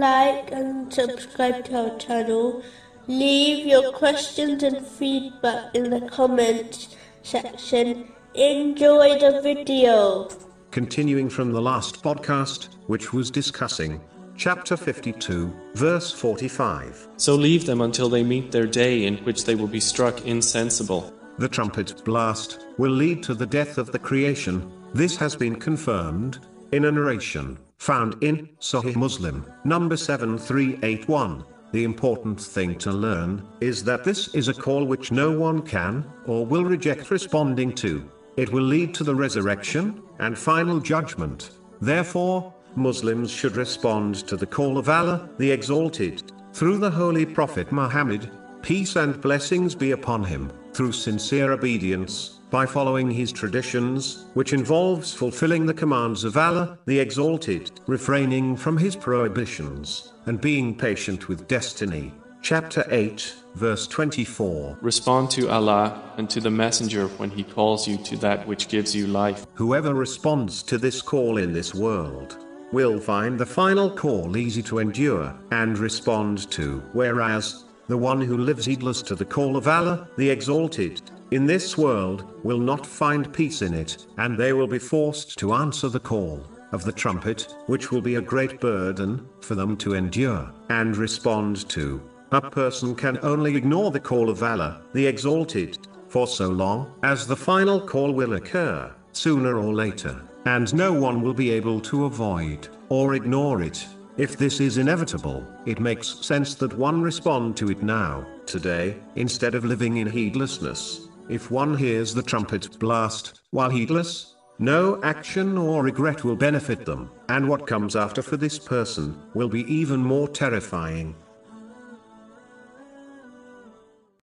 like and subscribe to our channel. Leave your questions and feedback in the comments section. Enjoy the video. Continuing from the last podcast, which was discussing chapter 52, verse 45. So leave them until they meet their day in which they will be struck insensible. The trumpet blast will lead to the death of the creation. This has been confirmed in a narration found in Sahih Muslim, number 7381. The important thing to learn is that this is a call which no one can or will reject responding to. It will lead to the resurrection and final judgment. Therefore, Muslims should respond to the call of Allah, the Exalted, through the Holy Prophet Muhammad, peace and blessings be upon him, through sincere obedience, by following his traditions, which involves fulfilling the commands of Allah, the Exalted, refraining from his prohibitions, and being patient with destiny. Chapter 8, verse 24. Respond to Allah and to the Messenger when He calls you to that which gives you life. Whoever responds to this call in this world will find the final call easy to endure and respond to, whereas the one who lives heedless to the call of Allah, the Exalted, in this world, will not find peace in it, and they will be forced to answer the call of the trumpet, which will be a great burden for them to endure and respond to. A person can only ignore the call of Allah, the Exalted, for so long as the final call will occur, sooner or later, and no one will be able to avoid or ignore it. If this is inevitable, it makes sense that one respond to it now, today, instead of living in heedlessness. If one hears the trumpet blast, while heedless, no action or regret will benefit them, and what comes after for this person will be even more terrifying.